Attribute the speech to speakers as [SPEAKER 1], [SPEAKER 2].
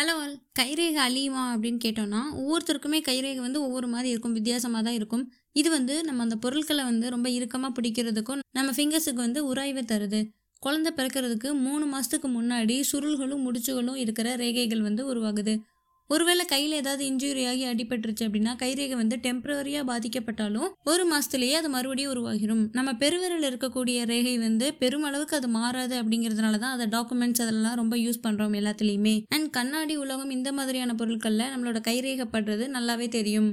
[SPEAKER 1] Hello all கைரேகை அழியுமா அப்படின்னு கேட்டோம்னா ஒவ்வொருத்தருக்குமே கைரேகை வந்து ஒவ்வொரு மாதிரி இருக்கும் வித்தியாசமாக தான் இருக்கும். இது வந்து நம்ம அந்த பொருட்களை வந்து ரொம்ப இறுக்கமாக பிடிக்கிறதுக்கும் நம்ம ஃபிங்கர்ஸுக்கு வந்து உராய்வை தருது. குழந்தை பிறக்கிறதுக்கு மூணு மாதத்துக்கு முன்னாடி சுருள்களும் முடிச்சுகளும் இருக்கிற ரேகைகள் வந்து உருவாகுது. ஒருவேளை கையில் ஏதாவது இன்ஜுரி ஆகி அடிபட்டுருச்சு அப்படின்னா கைரேகை வந்து டெம்பரரியாக பாதிக்கப்பட்டாலும் ஒரு மாதத்துலேயே அது மறுபடியும் உருவாகிடும் நம்ம பெருவிரல் இருக்கக்கூடிய ரேகை வந்து பெருமளவுக்கு அது மாறாது அப்படிங்கிறதுனால தான் அதை டாக்குமெண்ட்ஸ் அதெல்லாம் ரொம்ப யூஸ் பண்ணுறோம் எல்லாத்துலேயுமே. அண்ட் கண்ணாடி உலகம் இந்த மாதிரியான பொருட்களில் நம்மளோட கைரேகைப்படுறது நல்லாவே தெரியும்.